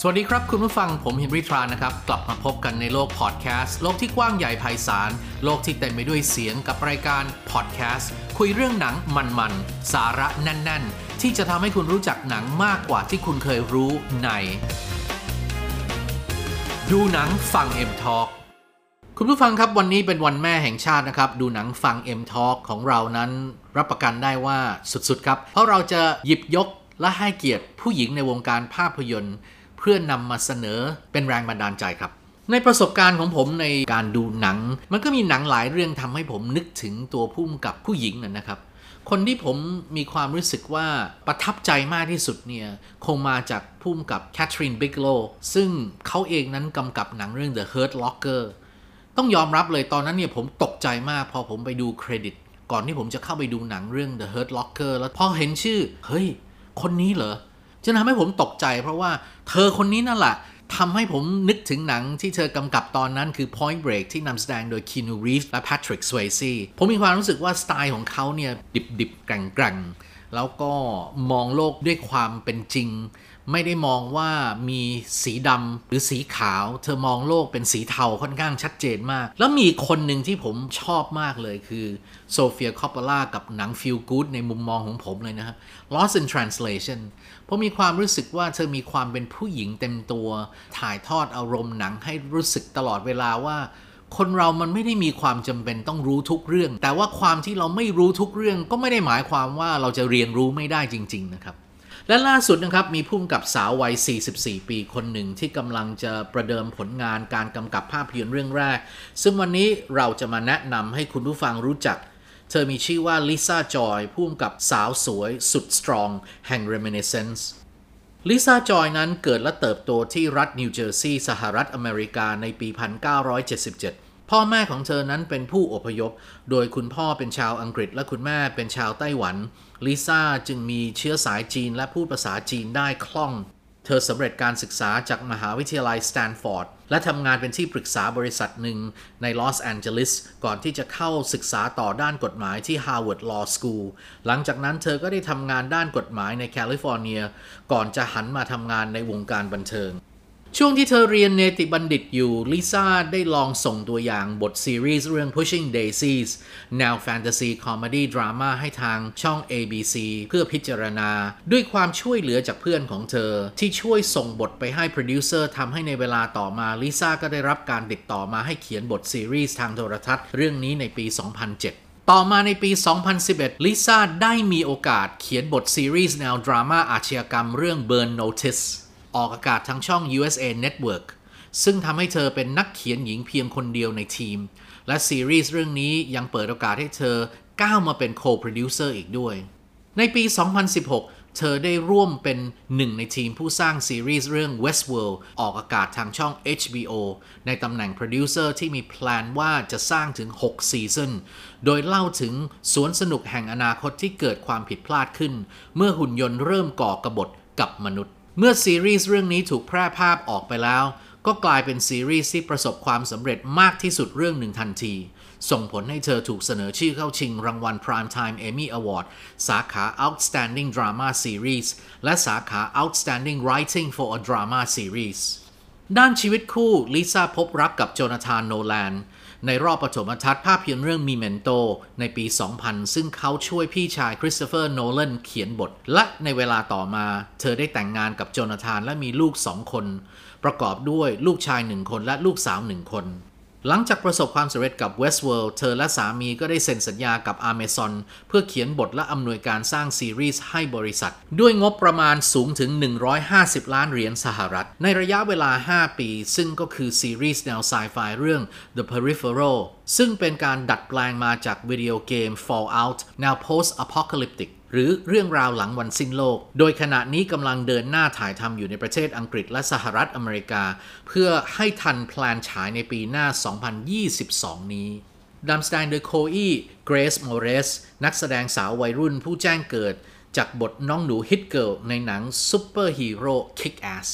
สวัสดีครับคุณผู้ฟังผมเฮนริทรานะครับ กลับมาพบกันในโลกพอดแคสต์โลกที่กว้างใหญ่ไพศาล โลกที่เต็มไปด้วยเสียงกับรายการพอดแคสต์คุยเรื่องหนังมันๆ สาระแน่น ๆ ที่จะทำให้คุณรู้จักหนังมากกว่าที่คุณเคยรู้ใน ดูหนังฟัง M Talk คุณผู้ฟังครับวันนี้เป็นวันแม่แห่งชาตินะครับ ดูหนังฟัง M Talk ของเรานั้น รับประกันได้ว่าสุดๆครับ เพราะเราจะหยิบยกและให้เกียรติผู้หญิงในวงการภาพยนตร์ เพื่อนำมาเสนอเป็นแรงบันดาลใจครับ ในประสบการณ์ของผมในการดูหนัง มันก็มีหนังหลายเรื่องทำให้ผมนึกถึงตัวพุ่มกับผู้หญิงน่ะนะครับ คนที่ผมมีความรู้สึกว่าประทับใจมากที่สุดเนี่ยคงมาจากพุ่มกับแคทรีนบิกโลซึ่งเขาเองนั้นกำกับหนังเรื่อง The Hurt Locker ต้องยอมรับเลยตอนนั้นเนี่ยผมตกใจมากพอผมไปดูเครดิต ก่อนที่ผมจะเข้าไปดูหนังเรื่อง The Hurt Locker แล้วพอเห็นชื่อ เฮ้ย คนนี้เหรอ จะทำให้ผมตกใจ เพราะว่าเธอคนนี้นั่นแหละทำให้ผมนึกถึงหนังที่เธอกำกับตอนนั้นคือ Point Break ที่นำแสดงโดย Keanu Reeves และ Patrick Swayze ผมมีความรู้สึกว่าสไตล์ของเขาเนี่ยดิบๆแกร่งๆ แล้วก็มองโลกด้วยความเป็นจริง ไม่ได้มองว่ามีสีดำหรือสีขาว เธอมองโลกเป็นสีเทาค่อนข้างชัดเจนมาก แล้วมีคนหนึ่งที่ผมชอบมากเลยคือโซเฟียคอปเปล่ากับหนัง Feel Good ในมุมมองของผมเลยนะครับ Lost in Translation ผมมีความรู้สึกว่าเธอมีความเป็นผู้หญิงเต็มตัว ถ่ายทอดอารมณ์หนังให้รู้สึกตลอดเวลาว่า คนเรามันไม่ได้มีความจำเป็นต้องรู้ทุกเรื่อง แต่ว่าความที่เราไม่รู้ทุกเรื่องก็ไม่ได้หมายความว่าเราจะเรียนรู้ไม่ได้จริง ๆ นะครับ และล่าสุดนะครับมีพุ่มกับสาววัย 44 ปีคนหนึ่งที่กำลังจะประเดิมผลงานการกำกับภาพยนตร์เรื่องแรก ซึ่งวันนี้เราจะมาแนะนำให้คุณผู้ฟังรู้จัก เธอมีชื่อว่าลิซ่าจอยผู้กำกับสาวสวยสุด strong แห่ง Reminiscence ลิซ่าจอยนั้นเกิดและเติบโตที่รัฐนิวเจอร์ซีย์สหรัฐอเมริกาในปี 1977 พ่อแม่ของเธอนั้นเป็นผู้อพยพ โดยคุณพ่อเป็นชาวอังกฤษและคุณแม่เป็นชาวไต้หวัน ลิซ่าจึงมีเชื้อสายจีนและพูดภาษาจีนได้คล่อง เธอสำเร็จการศึกษาจากมหาวิทยาลัยสแตนฟอร์ดและทำงานเป็นที่ปรึกษาบริษัทหนึ่งในลอสแอนเจลิสก่อนที่จะเข้าศึกษาต่อด้านกฎหมายที่ Harvard Law School หลังจากนั้นเธอก็ได้ทำงานด้านกฎหมายในแคลิฟอร์เนีย ก่อนจะหันมาทำงานในวงการบันเทิง ช่วงที่เธอเรียนเนติบัณฑิตอยู่ ลิซ่าได้ลองส่งตัวอย่างบทซีรีส์เรื่อง Pushing Daisies แนวแฟนตาซี comedy ดราม่าให้ทางช่อง ABC เพื่อพิจารณา ด้วยความช่วยเหลือจากเพื่อนของเธอ ที่ช่วยส่งบทไปให้โปรดิวเซอร์ทำให้ในเวลาต่อมา ลิซ่าก็ได้รับการติดต่อมาให้เขียนบทซีรีส์ทางโทรทัศน์เรื่องนี้ในปี 2007ต่อมาในปี 2011 ลิซ่าได้มีโอกาสเขียนบทซีรีส์แนวดราม่าอาชญากรรมเรื่อง Burn Notice ออกอากาศทางช่อง USA Network ซึ่งทำให้เธอเป็นนักเขียนหญิงเพียงคนเดียวในทีม และซีรีส์เรื่องนี้ยังเปิดโอกาสให้เธอก้าวมาเป็น co-producer อีกด้วย ในปี 2016 เธอได้ร่วมเป็นหนึ่งในทีมผู้สร้างซีรีส์เรื่อง Westworld ออกอากาศทางช่อง HBO ในตำแหน่งโปรดิวเซอร์ที่มี plan ว่าจะสร้างถึง 6 season โดยเล่าถึงสวนสนุกแห่งอนาคตที่เกิดความผิดพลาดขึ้น เมื่อหุ่นยนต์เริ่มก่อกระบฏกับมนุษย์ เมื่อซีรีส์เรื่องนี้ถูกแพร่ภาพออกไปแล้ว ก็กลายเป็นซีรีส์ที่ประสบความสำเร็จมากที่สุดเรื่องหนึ่งทันที ส่งผลให้เธอถูกเสนอชื่อเข้าชิงรางวัล Primetime Emmy Award สาขา Outstanding Drama Series และสาขา Outstanding Writing for a Drama Series ด้านชีวิตคู่ลิซ่าพบรักกับโจนาธานโนแลน ในรอบปฐมทัศน์ภาพยนตร์เรื่อง Memento ในปี 2000 ซึ่งเขาช่วยพี่ชายคริสโตเฟอร์โนแลนเขียนบท และในเวลาต่อมาเธอได้แต่งงานกับโจนาธานและมีลูกสองคน ประกอบด้วยลูกชายหนึ่งคนและลูกสาวหนึ่งคน หลังจากประสบความสำเร็จกับ Westworld เธอและสามีก็ได้เซ็นสัญญากับ Amazon เพื่อเขียนบทและอำนวยการสร้างซีรีส์ให้บริษัท ด้วยงบประมาณสูงถึง 150 ล้านเหรียญสหรัฐ ในระยะเวลา 5 ปี ซึ่งก็คือซีรีส์แนวไซไฟเรื่อง The Peripheral ซึ่งเป็นการดัดแปลงมาจากวิดีโอเกม Fallout แนว post apocalyptic หรือเรื่องราวหลังวันสิ้นโลก โดยขณะนี้กำลังเดินหน้าถ่ายทำอยู่ในประเทศอังกฤษและสหรัฐอเมริกา เพื่อให้ทันแพลนฉายในปีหน้า 2022 นี้ดำแสดงโดยโคอีเกรซ มอเรตซ์นักแสดงสาววัยรุ่นผู้แจ้งเกิด จากบทน้องหนู Hit-Girl ในหนังซูเปอร์ฮีโร่ Kick-Ass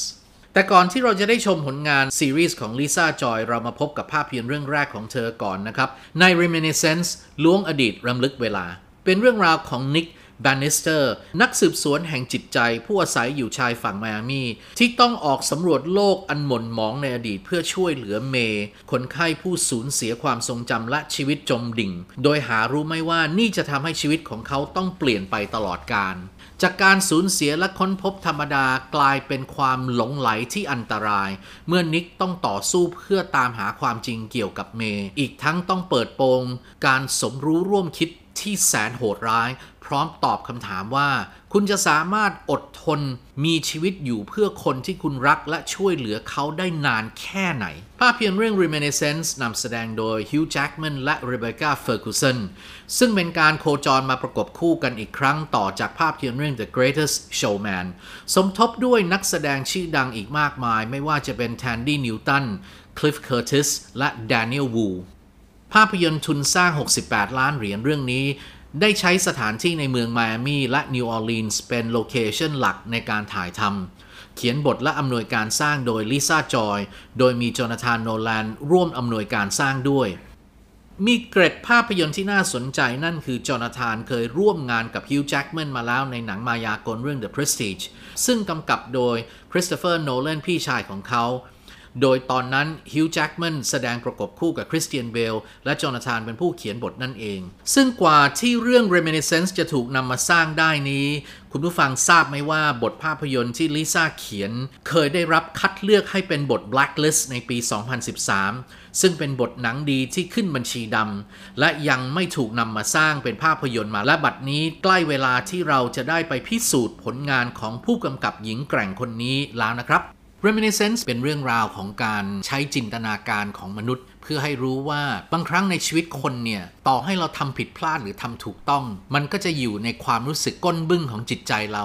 แต่ก่อนที่เราจะได้ชมผลงานซีรีส์ของลิซ่าจอยเรามาพบกับภาพยนตร์เรื่องแรกของเธอก่อนนะครับ ใน Reminiscence ล้วงอดีตรำลึกเวลา เป็นเรื่องราวของนิค แบนนิสเตอร์ นักสืบสวนแห่งจิตใจ ผู้อาศัยอยู่ชายฝั่งไมอามีที่ต้องออกสำรวจโลกอันหม่นหมองในอดีตเพื่อช่วยเหลือเมย์คนไข้ผู้สูญเสียความทรงจำและชีวิตจมดิ่ง โดยหารู้ไม่ว่านี่จะทำให้ชีวิตของเขาต้องเปลี่ยนไปตลอดกาลจากการสูญเสียและค้นพบธรรมดากลายเป็นความหลงไหลที่อันตราย เมื่อนิกต้องต่อสู้เพื่อตามหาความจริงเกี่ยวกับเมย์อีกทั้งต้องเปิดโปงการสมรู้ร่วมคิด ที่แสนโหดร้าย พร้อมตอบคำถามว่า คุณจะสามารถอดทนมีชีวิตอยู่เพื่อคนที่คุณรักและช่วยเหลือเขาได้นานแค่ไหน ภาพยนตร์เรื่อง Reminiscence นำแสดงโดย Hugh Jackman และ Rebecca Ferguson ซึ่งเป็นการโคจรมาประกบคู่กันอีกครั้งต่อจากภาพยนตร์เรื่อง The Greatest Showman สมทบด้วยนักแสดงชื่อดังอีกมากมาย ไม่ว่าจะเป็น Thandie Newton Cliff Curtis และ Daniel Wu ภาพยนตร์ทุนสร้าง 68 ล้านเหรียญเรื่องนี้ ได้ใช้สถานที่ในเมืองไมอามีและนิวออร์ลีนส์เป็น location หลักในการถ่ายทำ เขียนบทและอำนวยการสร้างโดยลิซ่าจอย โดยมีจอนาธานโนแลนร่วมอำนวยการสร้างด้วยมีเกร็ดภาพยนตร์ที่น่าสนใจนั่นคือจอนาธานเคยร่วมงานกับฮิวจ์แจ็กแมนมาแล้วในหนังมายากลเรื่อง The Prestige ซึ่งกำกับโดยคริสโตเฟอร์โนแลนพี่ชายของเขา โดยตอนนั้นฮิวจ์แจ็กแมนแสดงประกบคู่กับคริสเตียนเบลและจอนาธานเป็นผู้เขียนบทนั่นเอง ซึ่งกว่าที่เรื่อง Reminiscence จะถูกนำมาสร้างได้นี้ คุณผู้ฟังทราบไหมว่าบทภาพยนตร์ที่ลิซ่าเขียน เคยได้รับคัดเลือกให้เป็นบท Blacklist ในปี 2013 ซึ่งเป็นบทหนังดีที่ขึ้นบัญชีดำและยังไม่ถูกนำมาสร้างเป็นภาพยนตร์มาและบัดนี้ใกล้เวลาที่เราจะได้ไปพิสูจน์ผลงานของผู้กำกับหญิงแกร่งคนนี้แล้วนะครับ Reminiscence เป็นเรื่องราวของการใช้จินตนาการของมนุษย์ เพื่อให้รู้ว่าบางครั้งในชีวิตคนเนี่ย ต่อให้เราทำผิดพลาดหรือทำถูกต้อง มันก็จะอยู่ในความรู้สึกก้นบึ้งของจิตใจเรา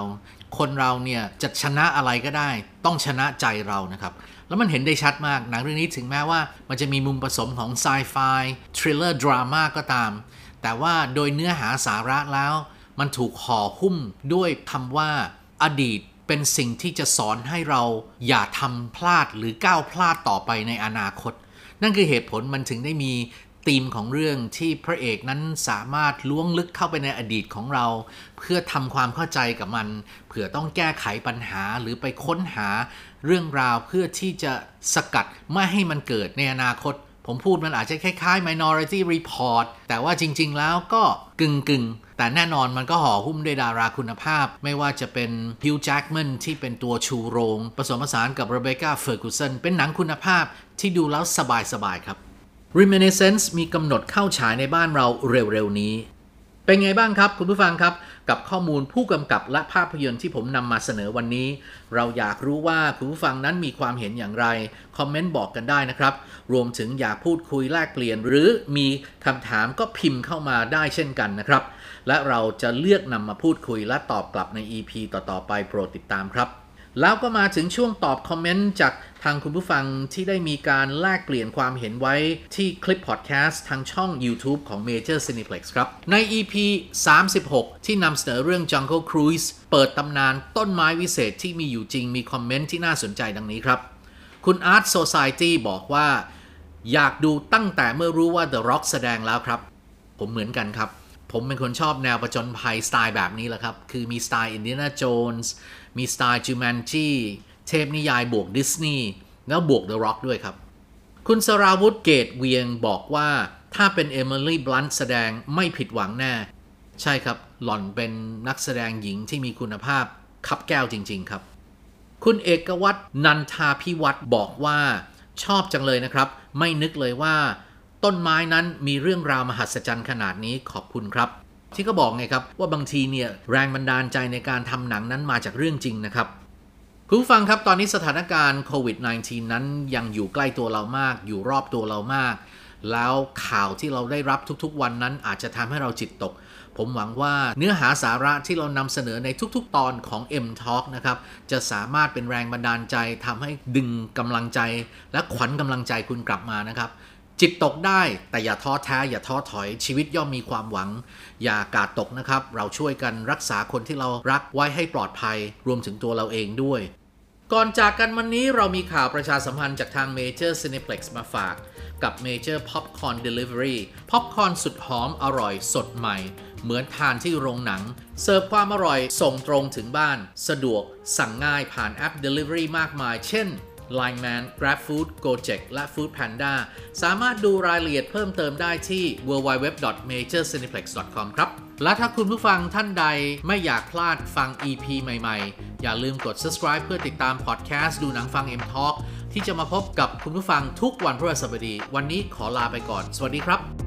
คนเราเนี่ยจะชนะอะไรก็ได้ ต้องชนะใจเรานะครับแล้วมันเห็นได้ชัดมาก หนังเรื่องนี้ถึงแม้ว่ามันจะมีมุมผสมของ sci-fi thriller ดราม่าก็ตาม แต่ว่าโดยเนื้อหาสาระแล้ว มันถูกห่อหุ้มด้วยคำว่าอดีต เป็นสิ่งที่จะสอนให้เราอย่าทำพลาดหรือก้าวพลาดต่อไปในอนาคต นั่นคือเหตุผลมันถึงได้มีธีมของเรื่องที่พระเอกนั้นสามารถล้วงลึกเข้าไปในอดีตของเรา เพื่อทำความเข้าใจกับมัน เผื่อต้องแก้ไขปัญหาหรือไปค้นหาเรื่องราวเพื่อที่จะสกัดไม่ให้มันเกิดในอนาคต ผมพูดมันอาจจะคล้ายๆ Minority Report แต่ว่าจริงๆแล้วก็กึ่งกึ่งๆแต่แน่นอนมันก็ห่อหุ้มด้วยดาราคุณภาพ ไม่ว่าจะเป็นพิวแจ็กแมนที่เป็นตัวชูโรง ผสมผสานกับเรเบคก้าเฟอร์กูสันเป็นหนังคุณภาพที่ดูแล้วสบายๆครับ Reminiscence มีกำหนดเข้าฉายในบ้านเราเร็วๆนี้ เป็นไงบ้างครับคุณผู้ฟังครับ กับข้อมูลผู้กำกับและภาพยนตร์ที่ผมนำมาเสนอวันนี้ เราอยากรู้ว่าคุณผู้ฟังนั้นมีความเห็นอย่างไร คอมเมนต์บอกกันได้นะครับ รวมถึงอยากพูดคุยแลกเปลี่ยน หรือมีคำถามก็พิมพ์เข้ามาได้เช่นกันนะครับ และเราจะเลือกนำมาพูดคุยและตอบกลับใน EP ต่อๆไปโปรดติดตามครับ แล้วก็มาถึงช่วงตอบคอมเมนต์จากทางคุณผู้ฟังที่ได้มีการแลกเปลี่ยนความเห็นไว้ที่คลิปพอดแคสต์ทางช่อง YouTube ของ Major Cineplex ครับ ใน EP 36 ที่นำเสนอเรื่อง Jungle Cruise เปิดตำนานต้นไม้วิเศษที่มีอยู่จริงมีคอมเมนต์ที่น่าสนใจดังนี้ครับ คุณ Art Society บอกว่า อยากดูตั้งแต่เมื่อรู้ว่า The Rock แสดงแล้วครับ ผมเหมือนกันครับ ผมเป็นคนชอบแนวประจนภัยสไตล์แบบนี้แหละครับ คือมีสไตล์อินเดียนาโจนส์มีสไตล์ Jumanji เทพนิยายบวกดิสนีย์แล้วบวก The Rock ด้วยครับ คุณสราวุธเกตเวียงบอกว่าถ้าเป็นเอมิลี่บลันต์แสดงไม่ผิดหวังแน่ ใช่ครับ หล่อนเป็นนักแสดงหญิงที่มีคุณภาพคับแก้วจริง ๆ ครับ คุณเอกวัตนันทาพิวัตรบอกว่าชอบจังเลยนะครับ ไม่นึกเลยว่า ต้นไม้นั้นมีเรื่องราวมหัศจรรย์ขนาดนี้ขอบคุณครับ ที่ก็บอกไงครับว่าบางทีเนี่ยแรงบันดาลใจในการทำหนังนั้นมาจากเรื่องจริงนะครับคุณฟังครับตอนนี้สถานการณ์โควิด -19 นั้นยังอยู่ใกล้ตัวเรามาก อยู่รอบตัวเรามาก แล้วข่าวที่เราได้รับทุกๆ วันนั้นอาจจะทำให้เราจิตตก ผมหวังว่าเนื้อหาสาระที่เรานำเสนอในทุกๆ ตอนของ M Talk นะครับ จะสามารถเป็นแรงบันดาลใจทำให้ดึงกำลังใจ และขวัญกำลังใจคุณกลับมานะครับ จิตตกได้แต่อย่าท้อแท้อย่าท้อถอยชีวิตย่อมมีความหวัง อย่ากาดตกนะครับ เราช่วยกันรักษาคนที่เรารักไว้ให้ปลอดภัย รวมถึงตัวเราเองด้วย ก่อนจากกันวันนี้เรามีข่าวประชาสัมพันธ์จากทาง Major Cineplex มาฝากกับ Major Popcorn Delivery พ็อปคอร์นสุดหอมอร่อยสดใหม่ เหมือนทานที่โรงหนัง เสิร์ฟความอร่อยส่งตรงถึงบ้าน สะดวกสั่งง่ายผ่านแอป Delivery มากมาย เช่น Line Man GrabFood Gojek และ Food Panda สามารถดูรายละเอียดเพิ่มเติมได้ที่ www.majorcineplex.com ครับ และถ้าคุณผู้ฟังท่านใดไม่อยากพลาดฟัง EP ใหม่ๆ อย่าลืมกด subscribe เพื่อติดตามพอดแคสต์ดูหนังฟัง M Talk ที่จะมาพบกับคุณผู้ฟังทุกวันพฤหัสบดี วันนี้ขอลาไปก่อน สวัสดีครับ